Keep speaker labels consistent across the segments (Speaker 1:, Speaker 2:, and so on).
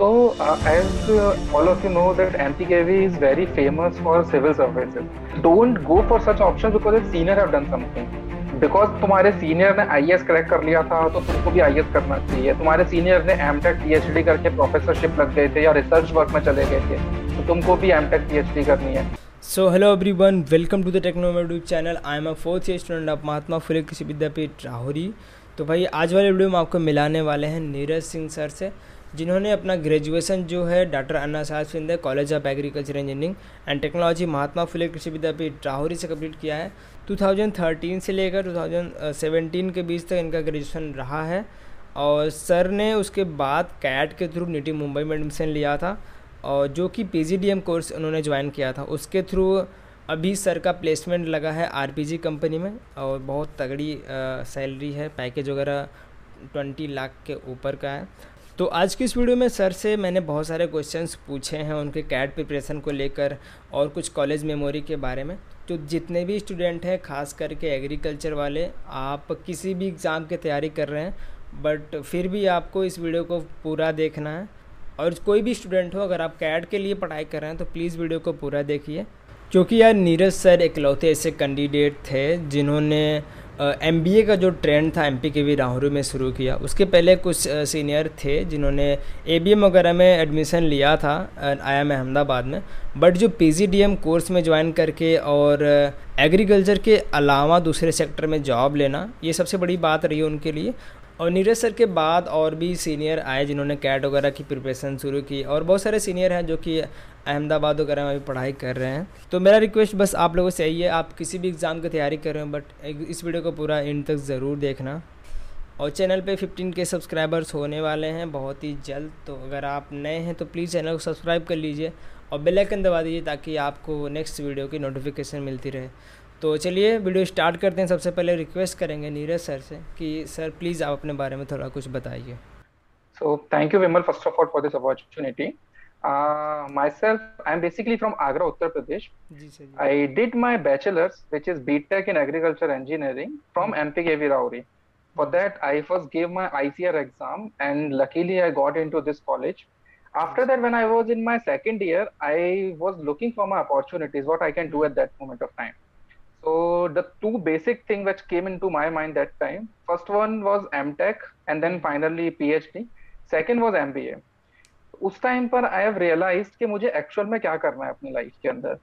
Speaker 1: So, uh, as uh, all of you know, that MPKV is very famous for civil services. Don't go for such options because a senior have done something. Because तुम्हारे senior ने IAS crack कर लिया था तो तुमको भी IAS करना चाहिए। तुम्हारे सीनियर ने एम टेक पी करके प्रोफेसरशिप लग गए थे या रिसर्च वर्क में चले गए थे तो तुमको भी M tech P H D करनी है।
Speaker 2: So hello everyone welcome to the techno YouTube channel I am a fourth year student of Mahatma Phule Krishi Vidyapeeth Rahuri तो भाई आज वाले वीडियो में आपको मिलाने वाले हैं नीरज सिंह सर से। जिन्होंने अपना ग्रेजुएशन जो है doctor Anna Saheb Shinde college of agriculture engineering and technology Mahatma Phule Krishi Vidyapeeth Rahuri से कंप्लीट किया है। 2013 से लेकर 2017 के बीच तक इनका ग्रेजुएशन रहा है। और सर ने उसके बाद कैट के थ्रू निटी मुंबई में एडमिशन लिया था और जो कि पीजीडीएम कोर्स उन्होंने ज्वाइन किया था। उसके थ्रू अभी सर का प्लेसमेंट लगा है RPG कंपनी में और बहुत तगड़ी सैलरी है। पैकेज वगैरह ट्वेंटी लाख के ऊपर का है। तो आज की इस वीडियो में सर से मैंने बहुत सारे क्वेश्चंस पूछे हैं उनके कैट प्रिपरेशन को लेकर और कुछ कॉलेज मेमोरी के बारे में। तो जितने भी स्टूडेंट हैं, खास करके एग्रीकल्चर वाले, आप किसी भी एग्ज़ाम की तैयारी कर रहे हैं बट फिर भी आपको इस वीडियो को पूरा देखना है। और कोई भी स्टूडेंट हो, अगर आप कैट के लिए पढ़ाई कर रहे हैं तो प्लीज़ वीडियो को पूरा देखिए। क्योंकि यार नीरज सर इकलौते ऐसे कैंडिडेट थे जिन्होंने एम बी ए का जो ट्रेंड था M P K V Rahuri में शुरू किया, उसके पहले कुछ सीनियर थे जिन्होंने ए बी एम वगैरह में एडमिशन लिया था आई एम अहमदाबाद में। बट जो P G D M course में ज्वाइन करके और एग्रीकल्चर के अलावा दूसरे सेक्टर में जॉब लेना, ये सबसे बड़ी बात रही उनके लिए। और नीरज सर के बाद और भी सीनियर आए जिन्होंने कैट वगैरह की प्रिपरेशन शुरू की और बहुत सारे सीनियर हैं जो कि अहमदाबाद वगैरह में भी पढ़ाई कर रहे हैं। तो मेरा रिक्वेस्ट बस आप लोगों से यही है, आप किसी भी एग्ज़ाम की तैयारी कर रहे हो बट इस वीडियो को पूरा इन तक ज़रूर देखना। और चैनल पे 15 के सब्सक्राइबर्स होने वाले हैं, बहुत ही जल्द। तो अगर आप नए हैं तो प्लीज़ चैनल को सब्सक्राइब कर लीजिए और बेल आइकन दबा दीजिए ताकि आपको नेक्स्ट वीडियो की नोटिफिकेशन मिलती रहे। तो चलिए वीडियो स्टार्ट करते हैं सबसे पहले रिक्वेस्ट करेंगे नीरज सर से कि सर प्लीज़ आप अपने बारे में थोड़ा कुछ बताइए
Speaker 1: so thank you Vimal first of all for this opportunity myself i'm basically from agra uttar pradesh i did my bachelor's which is btech in agriculture engineering from mpkv rauri for that i first gave my icr exam and luckily i got into this college after that when i was in my second year i was looking for my opportunities what i can do at that moment of time So the two basic thing which came into my mind that time, first one was MTech and then finally PhD. Second was MBA. उस time पर I have realise कि मुझे actual में क्या करना है अपनी life के अंदर।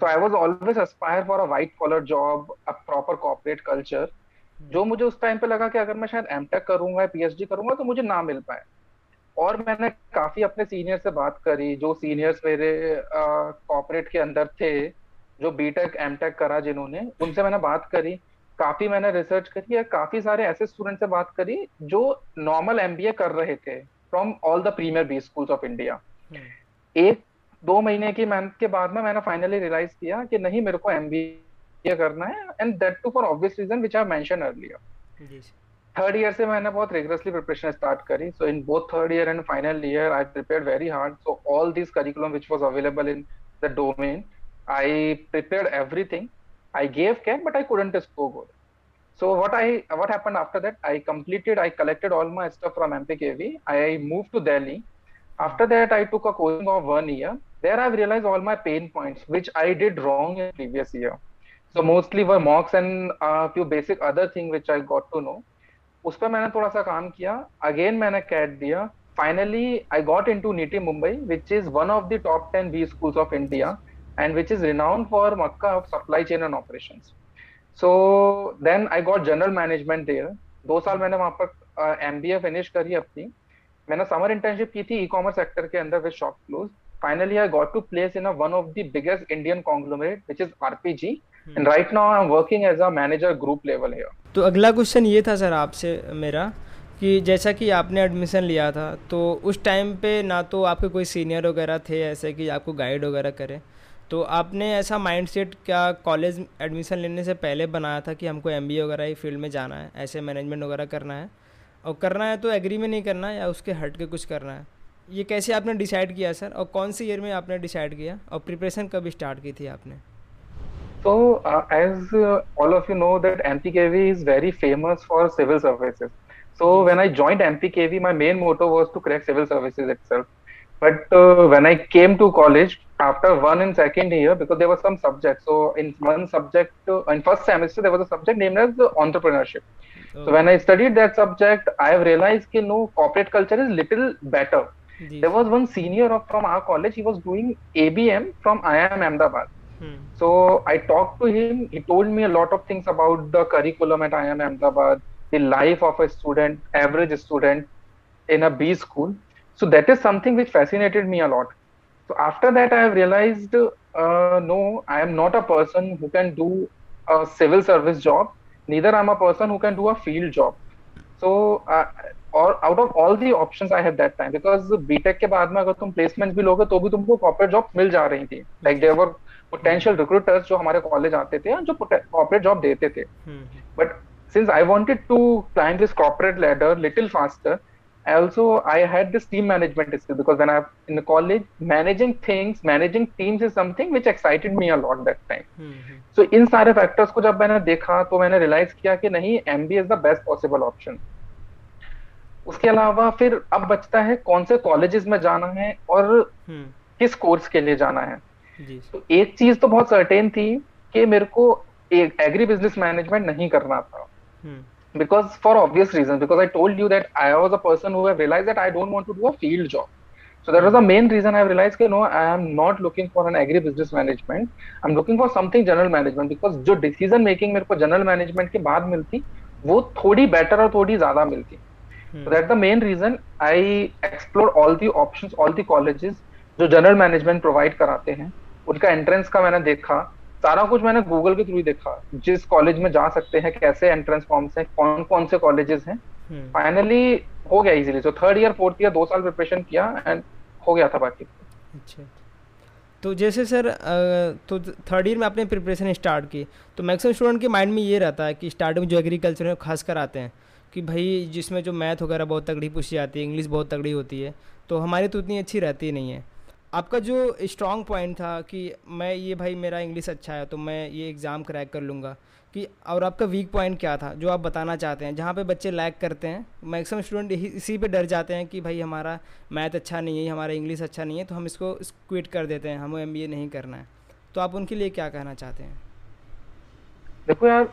Speaker 1: तो I was always aspire for a white collar job a proper corporate culture जो मुझे उस टाइम पे लगा कि अगर मैं शायद एमटेक करूँगा पीएचडी करूँगा तो मुझे ना मिल पाए। और मैंने काफ़ी अपने सीनियर से बात करी जो सीनियर्स मेरे कॉर्पोरेट के अंदर थे जो बीटेक एमटेक करा जिन्होंने उनसे मैंने बात करी। काफ़ी मैंने रिसर्च करी है काफ़ी सारे ऐसे स्टूडेंट से बात करी जो नॉर्मल एमबीए कर रहे थे from all the premier B schools of India एक दो महीने की मेहनत के बाद में मैंने फाइनली रियलाइज़ किया कि नहीं मेरे को एमबीए करना है and that too for obvious reason which I mention earlier third year से मैंने बहुत रिगरसली प्रिपरेशन स्टार्ट करी। So in both third year and final year I prepare very hard so all this curriculum which was available in the domain I prepared everything. I gave care, but I couldn't score good. So what I what happened after that? I completed. I collected all my stuff from MPKV. I moved to Delhi. After that, I took a coaching of one year. There, I've realized all my pain points, which I did wrong in previous year. So mostly were mocks and a few basic other thing which I got to know. उस पर मैंने थोड़ा सा काम किया again मैंने CAT दिया finally I got into NITIE Mumbai which is one of the top ten B schools of India and which is renowned for Makkah of supply chain and operations. So then I got general management there. दो साल मैंने वहाँ पर M B ए finish करी अपनी मैंने summer internship की थी ई कॉमर्स सेक्टर के अंदर with shop close finally I got to place in a one of the biggest Indian conglomerate which is RPG hmm. and right now I'm working as a manager group level here.
Speaker 2: तो अगला question ये था sir आपसे मेरा कि जैसा कि आपने एडमिशन लिया था तो उस टाइम पे ना तो आपके कोई सीनियर वगैरह थे ऐसे कि आपको गाइड वगैरह करें तो आपने ऐसा माइंडसेट क्या कॉलेज एडमिशन लेने से पहले बनाया था कि हमको एमबीए वगैरह ही फ़ील्ड में जाना है ऐसे मैनेजमेंट वगैरह करना है? और करना है तो एग्री में नहीं करना है या उसके हट के कुछ करना है? ये कैसे आपने डिसाइड किया सर और कौन सी ईयर में आपने डिसाइड किया? और प्रिपरेशन कब स्टार्ट की थी आपने?
Speaker 1: So, uh, as uh, all of you know, that MPKV is very famous for civil services. So, when I joined MPKV, my main motto was to crack civil services itself. but uh, when i came to college after one and second year because there was some subject. So in one subject uh, in first semester there was a subject named as entrepreneurship. Oh. so when i studied that subject i have realized that no corporate culture is little better. There was one senior of, from our college he was doing abm from iim ahmedabad. Hmm. so i talked to him. He told me a lot of things about the curriculum at iim ahmedabad the life of a student average student in a b school. So that is something which fascinated me a lot so after that i have realized uh, no i am not a person who can do a civil service job. Neither i'm a person who can do a field job. So uh, और out of all the options I have that time because B tech के बाद में अगर तुम placement भी लोगे तो भी तुमको कॉर्पोरेट जॉब मिल जा रही थी. Like there were potential recruiters जो हमारे कॉलेज आते थे जो कॉर्पोरेट जॉब देते थे. But since I wanted to climb this corporate ladder little faster also i had this team management skill because when i in the college managing things managing teams is something which excited me a lot that time mm-hmm. so इन सारे factors को जब मैंने देखा तो मैंने realise किया कि नहीं M B is the best possible option उसके अलावा फिर अब बचता है कौन से कॉलेजेस में जाना है और hmm. किस कोर्स के लिए जाना है. तो एक चीज़ तो बहुत सर्टेन थी कि मेरे को एग्री बिज़नेस मैनेजमेंट नहीं करना था hmm. Because for obvious reasons because i told you that i was a person who have realized that i don't want to do a field job so that was the main reason i realized that no i am not looking for an agri business management i'm looking for something general management because जो decision making मेरे को general management के बाद मिलती वो थोड़ी better और थोड़ी ज़्यादा मिलती so that's the main reason i explored all the options all the colleges जो जनरल मैनेजमेंट प्रोवाइड कराते हैं उनका एंट्रेंस का मैंने देखा सारा कुछ मैंने गूगल के थ्रू ही देखा। जिस कॉलेज में जा सकते हैं कैसे एंट्रेंस फॉर्म्स हैं कौन कौन से कॉलेजेस हैं। फाइनली हम्म। हो गया इजीली तो थर्ड ईयर फोर्थ ईयर दो साल प्रिपरेशन किया एंड हो गया था बाकी।
Speaker 2: अच्छा। तो जैसे सर तो थर्ड ईयर में आपने प्रिपरेशन स्टार्ट की। तो मैक्सिमम स्टूडेंट के माइंड में ये रहता है कि स्टार्टिंग में जो एग्रीकल्चर है खास कर आते हैं कि भाई जिसमें जो मैथ वगैरह बहुत तगड़ी पूछी जाती है इंग्लिश बहुत तगड़ी होती है तो हमारी तो उतनी अच्छी रहती नहीं है। आपका जो स्ट्रॉन्ग पॉइंट था कि मैं ये भाई मेरा इंग्लिश अच्छा है तो मैं ये एग्ज़ाम क्रैक कर लूँगा, कि और आपका वीक पॉइंट क्या था, जो आप बताना चाहते हैं, जहाँ पे बच्चे लैक करते हैं मैक्सिमम स्टूडेंट इसी पे डर जाते हैं कि भाई हमारा मैथ अच्छा नहीं है, हमारा इंग्लिश अच्छा नहीं है तो हम इसको क्विट कर देते हैं, हमें एमबीए नहीं करना है। तो आप उनके लिए क्या कहना चाहते हैं?
Speaker 1: देखो यार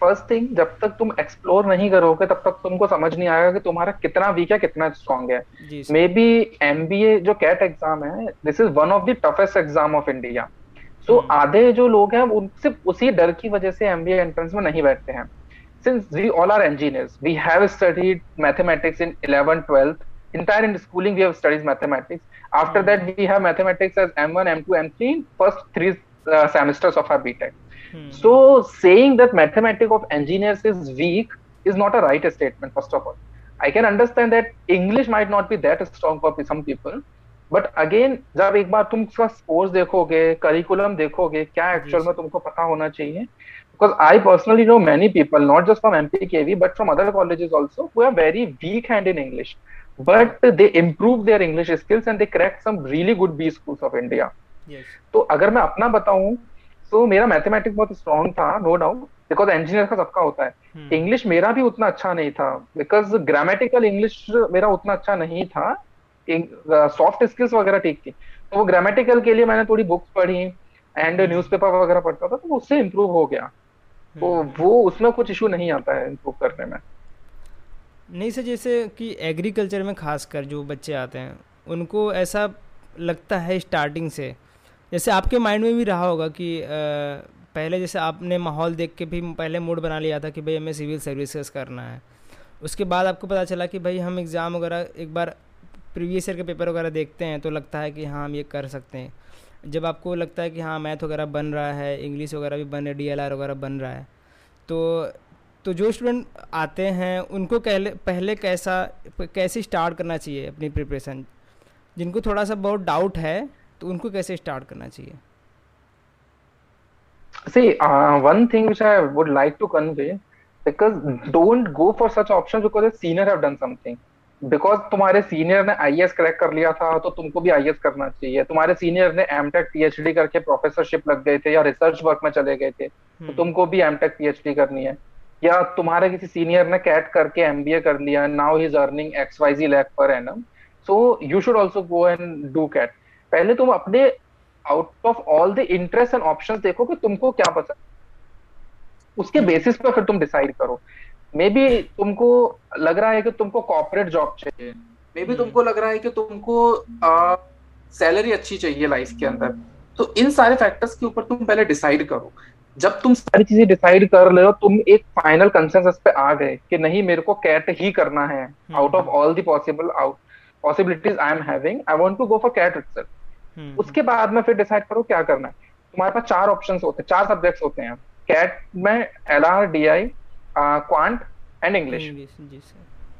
Speaker 1: फ़र्स्ट थिंग जब तक तुम एक्सप्लोर नहीं करोगे तब तक तुमको समझ नहीं आएगा कि तुम्हारा कितना वीक है कितना स्ट्रॉन्ग है। May be M B A जो कैट एग्ज़ाम है this is one of the exam of India so आधे जो लोग हैं उन सिर्फ़ उसी डर की वजह से एम बी एंट्रेंस में नहीं बैठते हैं। Since we all are engineers we have studied mathematics in eleven twelfth entire in schooling we have studied mathematics. After mm-hmm. that we have mathematics as m1 m2 m3 first three uh, semesters of our btech Hmm. So saying that mathematics of engineers is weak is not a right statement, first of all. I can understand that English might not be that strong for some people, but again जब एक बार तुम उसका scores देखोगे curriculum देखोगे क्या actual में तुमको पता होना चाहिए because I personally know many people not just from MP KV but from other colleges also who are very weak hand in English but they improve their English skills and they crack some really good B schools of India तो अगर मैं अपना बताऊँ तो मेरा mathematics बहुत strong था no doubt because engineer का सबका होता है इंग्लिश हम्म। मेरा भी उतना अच्छा नहीं था बिकॉज़ ग्रामेटिकल इंग्लिश मेरा उतना अच्छा नहीं था सॉफ्ट स्किल्स वगैरह ठीक थी तो वो ग्रामेटिकल के लिए मैंने थोड़ी बुक्स पढ़ी एंड न्यूज़पेपर हम्म। वगैरह पढ़ता था तो उससे इम्प्रूव हो गया तो हम्म। वो उसमें कुछ इशू नहीं आता है इम्प्रूव करने में
Speaker 2: नहीं सर जैसे कि एग्रीकल्चर में खासकर जो बच्चे आते हैं उनको ऐसा लगता है स्टार्टिंग से जैसे आपके माइंड में भी रहा होगा कि आ, पहले जैसे आपने माहौल देख के भी पहले मूड बना लिया था कि भाई हमें सिविल सर्विसेज़ करना है। उसके बाद आपको पता चला कि भाई हम एग्ज़ाम वगैरह एक बार प्रीवियस ईयर के पेपर वगैरह देखते हैं तो लगता है कि हाँ हम ये कर सकते हैं। जब आपको लगता है कि हाँ मैथ वगैरह बन रहा है इंग्लिश वगैरह भी बन रहा है डीएलआर वगैरह बन रहा है तो तो जो स्टूडेंट आते हैं उनको पहले पहले कैसा कैसे स्टार्ट करना चाहिए अपनी प्रिपरेशन जिनको थोड़ा सा बहुत डाउट है तो उनको कैसे स्टार्ट करना चाहिए?
Speaker 1: See uh, one thing which i would like to convey because don't go for such options because a senior have done something. Because तुम्हारे सीनियर ने आई क्रैक कर लिया था तो तुमको भी आई करना चाहिए। तुम्हारे सीनियर ने एम टेक पीएचडी करके प्रोफेसरशिप लग गए थे या रिसर्च वर्क में चले गए थे तो हम्म। तुमको भी एम टेक पीएचडी करनी है। या तुम्हारे किसी सीनियर ने कैट करके एमबीए कर लिया now he is earning X Y Z lakh per annum so you should also go and do CAT पहले तुम अपने out of all the interest and options देखो कि तुमको क्या पसंद उसके बेसिस पर फिर तुम डिसाइड करो। मे बी तुमको लग रहा है कि तुमको कॉर्पोरेट जॉब चाहिए। मे बी तुमको लग रहा है कि तुमको सैलरी अच्छी चाहिए लाइफ के अंदर। तो इन सारे फैक्टर्स के ऊपर तुम पहले डिसाइड करो। जब तुम सारी चीज़ें डिसाइड कर ले हो तुम एक फाइनल कंसेंसस पे आ गए कि नहीं मेरे को कैट ही करना है। Out of all the possible out possibilities I am having I want to go for CAT itself उसके बाद में फिर डिसाइड करो क्या करना है। तुम्हारे पास चार ऑप्शन होते हैं चार सब्जेक्ट्स होते हैं। कैट में L R D I quant and English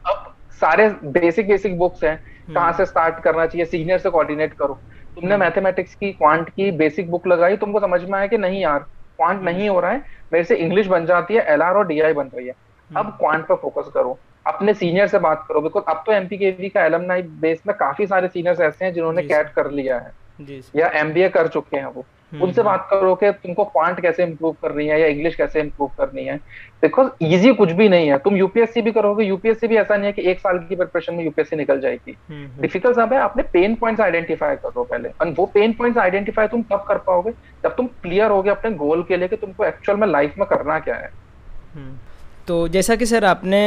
Speaker 1: अब सारे बेसिक बेसिक बुक्स हैं। हम्म। कहाँ से स्टार्ट करना चाहिए? सीनियर से कोऑर्डिनेट करो। तुमने मैथमेटिक्स हम्म। की क्वांट की बेसिक बुक लगाई तुमको समझ में आया कि नहीं यार क्वांट हम्म। नहीं हो रहा है मेरे से इंग्लिश बन जाती है एलआर और डीआई बन रही है। अब क्वांट पर फोकस करो। अपने सीनियर से बात करो बिकॉज़ अब तो एमपी के का एलमनाई बेस में काफ़ी सारे सीनियर्स ऐसे हैं जिन्होंने कैट कर लिया है। या एमबीए कर चुके हैं वो। हम्म, उनसे हम्म। बात करो कि तुमको क्वांट कैसे इंप्रूव करनी है या इंग्लिश कैसे इंप्रूव करनी है। बिकॉज़ इजी कुछ भी नहीं है। तुम यूपीएससी भी करोगे यूपीएससी भी ऐसा नहीं है कि एक साल की प्रिपरेशन में यूपीएससी निकल जाएगी। डिफ़िकल्ट हम्म, सब है अपने पेन पॉइंट्स आइडेंटिफाई करो पहले। और वो पेन पॉइंट्स आइडेंटिफाई तुम तब कर पाओगे? जब तुम क्लियर हो गए अपने गोल के लिए कि तुमको एक्चुअल में लाइफ में करना क्या है।
Speaker 2: तो जैसा कि सर आपने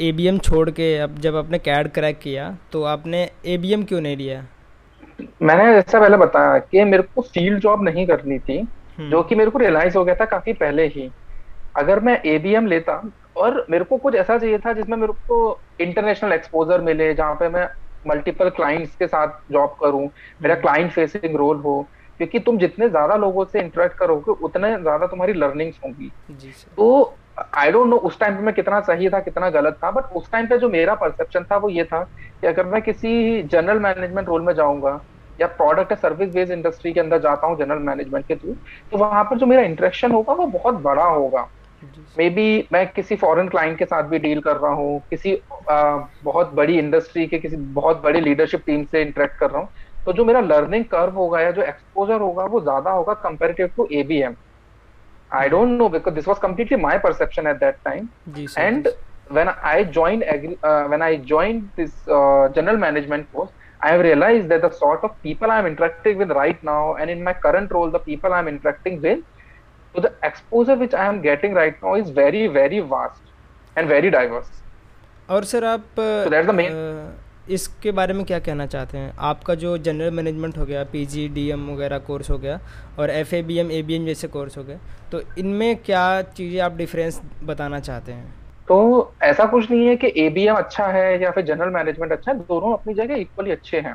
Speaker 2: ए बी एम छोड़ के अब जब आपने कैड क्रैक किया तो आपने ए बी एम क्यों नहीं लिया?
Speaker 1: मैंने जैसा पहले बताया कि मेरे को फ़ील्ड जॉब नहीं करनी थी हम्म। जो कि मेरे को रियलाइज़ हो गया था काफ़ी पहले ही। अगर मैं एबीएम लेता और मेरे को कुछ ऐसा चाहिए था जिसमें मेरे को इंटरनेशनल एक्सपोजर मिले जहाँ पे मैं मल्टीपल क्लाइंट्स के साथ जॉब करूँ मेरा क्लाइंट फेसिंग रोल हो क्योंकि तुम जितने ज़्यादा लोगों से इंटरेक्ट करोगे उतने ज़्यादा तुम्हारी लर्निंग्स होंगी। तो आई डोंट नो उस टाइम पे मैं कितना सही था कितना गलत था बट उस टाइम पे जो मेरा परसेप्शन था वो ये था कि अगर मैं किसी जनरल मैनेजमेंट रोल में जाऊँगा या प्रोडक्ट या सर्विस बेस्ड इंडस्ट्री के अंदर जाता हूँ जनरल मैनेजमेंट के थ्रू तो वहाँ पर जो मेरा इंटरेक्शन होगा वो बहुत बड़ा होगा। मे बी मैं किसी फॉरेन क्लाइंट के साथ भी डील कर रहा हूँ किसी आ, बहुत बड़ी इंडस्ट्री के किसी बहुत बड़ी लीडरशिप टीम से इंटरेक्ट कर रहा हूँ तो जो मेरा लर्निंग कर्व होगा या जो एक्सपोजर होगा वो ज़्यादा होगा comparative to ABM I don't know because this was completely my perception at that time. Yes, and yes. when I joined uh, when I joined this uh, general management course, I have realized that the sort of people I'm interacting with right now, and in my current role, the people I'm interacting with, so the exposure which I am getting right now is very very vast and very diverse.
Speaker 2: और sir आप so that's the main, uh, इसके बारे में क्या कहना चाहते हैं? आपका जो जनरल मैनेजमेंट हो गया पीजी डीएम वगैरह कोर्स हो गया और F A B M A B M जैसे कोर्स हो गए तो इनमें क्या चीज़ें आप डिफरेंस बताना चाहते हैं?
Speaker 1: तो ऐसा कुछ नहीं है कि ए बी एम अच्छा है या फिर जनरल मैनेजमेंट अच्छा है दोनों अपनी जगह इक्वली अच्छे हैं।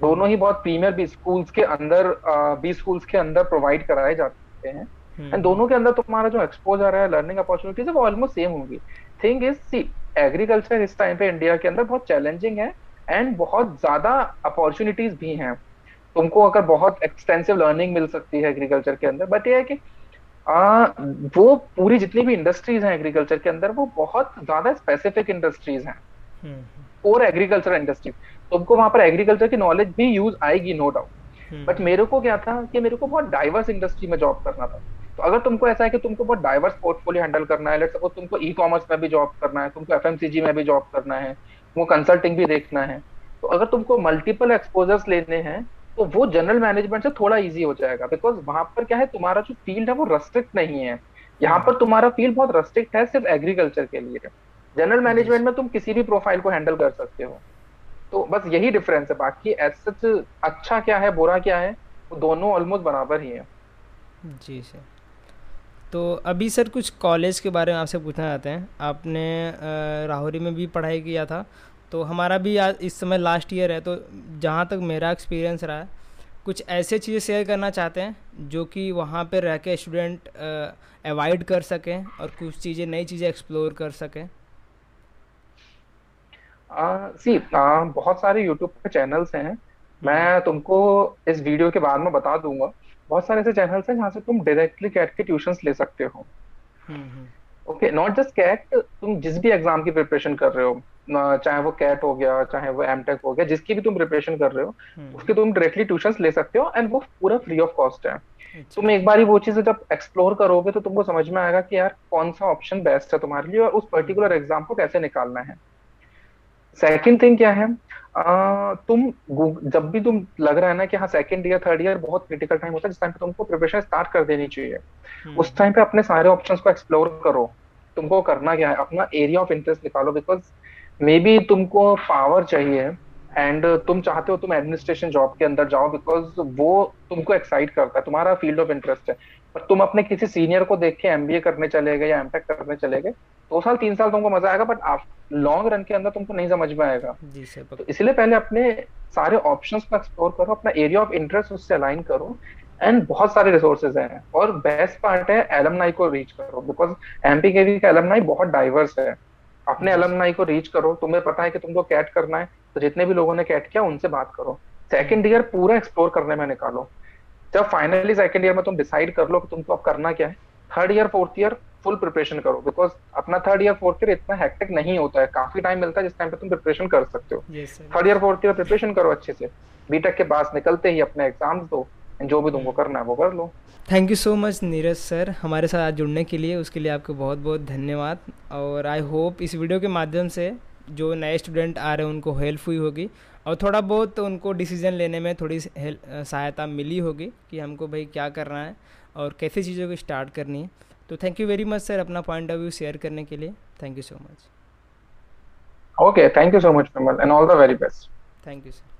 Speaker 1: दोनों ही बहुत प्रीमियर बी स्कूल्स के अंदर बी स्कूल्स के अंदर प्रोवाइड कराए जाते हैं। And hmm. दोनों के अंदर तुम्हारा जो एक्सपोजर है लर्निंग अपॉर्चुनिटीज़ है वो ऑलमोस्ट सेम होंगी। थिंग इज़ सी एग्रीकल्चर इस टाइम पे इंडिया के अंदर बहुत चैलेंजिंग है एंड बहुत ज़्यादा अपॉर्चुनिटीज़ भी हैं। तुमको अगर बहुत एक्सटेंसिव लर्निंग मिल सकती है एग्रीकल्चर के अंदर बट ये है कि आ, वो पूरी जितनी भी इंडस्ट्रीज़ हैं एग्रीकल्चर के अंदर वो बहुत ज़्यादा स्पेसिफिक इंडस्ट्रीज़ हैं। और एग्रीकल्चर इंडस्ट्री तुमको वहाँ पर एग्रीकल्चर की नॉलेज भी यूज़ आएगी नो डाउट बट मेरे को क्या था कि मेरे को बहुत डाइवर्स इंडस्ट्री में जॉब करना था। तो अगर तुमको ऐसा है कि तुमको बहुत डाइवर्स पोर्टफोलियो हैंडल करना है लेट्स सपोज़ तुमको ई कॉमर्स में भी जॉब करना है तुमको एफएमसीजी में भी जॉब करना है तुमको कंसल्टिंग भी देखना है तो अगर तुमको मल्टीपल एक्सपोजर्स लेने हैं तो वो जनरल मैनेजमेंट से थोड़ा इजी हो जाएगा बिकॉज़ वहाँ पर क्या है तुम्हारा जो फ़ील्ड है वो रेस्ट्रिक्ट नहीं है। यहाँ पर तुम्हारा फ़ील्ड बहुत रेस्ट्रिक्ट है सिर्फ़ एग्रीकल्चर के लिए। जनरल मैनेजमेंट में तुम किसी भी प्रोफ़ाइल को हैंडल कर सकते हो। तो बस यही डिफरेंस है बाकी एज अच्छा क्या है बुरा क्या है वो दोनों ऑलमोस्ट बराबर ही है।
Speaker 2: जी सर। तो अभी सर कुछ कॉलेज के बारे में आपसे पूछना चाहते हैं। आपने राहुरी में भी पढ़ाई किया था तो हमारा भी इस समय लास्ट ईयर है तो जहाँ तक मेरा एक्सपीरियंस रहा है, कुछ ऐसे चीज़ें शेयर करना चाहते हैं, जो कि वहाँ पर रह के स्टूडेंट अवॉइड कर सकें और कुछ चीज़ें, नई चीज़ें एक्सप्लोर कर सकें?
Speaker 1: सी बहुत सारे यूट्यूब पे चैनल्स हैं। मैं तुमको इस वीडियो के बाद में बता दूँगा। बहुत सारे ऐसे चैनल्स हैं जहाँ से तुम डायरेक्टली कैट के ट्यूशंस ले सकते हो। ओके नॉट जस्ट कैट तुम जिस भी एग्ज़ाम की प्रिपरेशन कर रहे हो चाहे वो कैट हो गया चाहे वो एम टेक हो गया जिसकी भी तुम प्रिपरेशन कर रहे हो हम्म। उसके तुम डायरेक्टली ट्यूशन ले सकते हो एंड वो पूरा फ्री ऑफ़ कॉस्ट है। अच्छा। तुम एक बार वो चीज़ जब एक्सप्लोर करोगे तो तुमको समझ में आएगा कि यार कौन सा ऑप्शन बेस्ट है तुम्हारे लिए और उस पर्टिकुलर एग्ज़ाम को कैसे निकालना है। सेकंड थिंग क्या है? आ, तुम जब भी तुम लग रहा है ना कि हाँ सेकंड ईयर थर्ड ईयर बहुत क्रिटिकल टाइम होता है जिस टाइम पे तुमको प्रिपरेशन स्टार्ट कर देनी चाहिए हम्म। उस टाइम पे अपने सारे ऑप्शंस को एक्सप्लोर करो। तुमको करना क्या है? अपना एरिया ऑफ़ इंटरेस्ट निकालो बिकॉज़ मे बी तुमको पावर चाहिए एंड तुम चाहते हो तुम एडमिनिस्ट्रेशन जॉब के अंदर जाओ बिकॉज़ वो तुमको एक्साइट करता है। तुम्हारा फ़ील्ड ऑफ़ इंटरेस्ट है। पर तुम अपने किसी सीनियर को देख के एमबीए करने चले गए या एमटेक करने चले गए दो साल तीन साल तुमको मज़ा आएगा बट लॉन्ग रन के अंदर तुमको नहीं समझ में आएगा। तो इसलिए पहले अपने सारे ऑप्शन को एक्सप्लोर करो अपना एरिया ऑफ़ इंटरेस्ट उससे अलाइन करो एंड बहुत सारे रिसोर्सेज हैं और बेस्ट पार्ट है एलमनाई को रीच करो बिकॉज़ एमपी के का एलमनाई बहुत डाइवर्स है। अपने एलमनाई को रीच करो तुम्हें पता है कि तुमको कैट करना है तो जितने भी लोगों ने कैट किया उनसे बात करो। सेकेंड ईयर पूरा एक्सप्लोर करने में निकालो। जब फाइनली सेकेंड ईयर में तुम डिसाइड कर लो कि तुमको अब करना क्या है। Third year fourth year full preparation करो। बिकॉज़ अपना थर्ड ईयर फोर्थ ईयर इतना हेक्टिक नहीं होता है। काफ़ी टाइम मिलता है जिस टाइम पे तुम प्रिपरेशन कर सकते हो। Third year fourth year preparation करो अच्छे से। बीटेक के पास निकलते ही अपने एग्ज़ाम्स दो। जो भी तुमको करना है वो कर लो।
Speaker 2: Thank you so much Neeraj sir हमारे साथ आज जुड़ने के लिए। उसके लिए आपको बहुत बहुत धन्यवाद। और आई होप इस वीडियो के माध्यम से जो नए स्टूडेंट आ रहे हैं उनको हेल्प हुई होगी। और थोड़ा बहुत उनको डिसीज़न लेने में थोड़ी सहायता मिली होगी कि हमको भाई क्या करना है और कैसे चीज़ों को स्टार्ट करनी है। तो thank you very much sir अपना पॉइंट ऑफ़ व्यू शेयर करने के लिए। Thank you so much
Speaker 1: okay thank you so much and all the very best
Speaker 2: thank you sir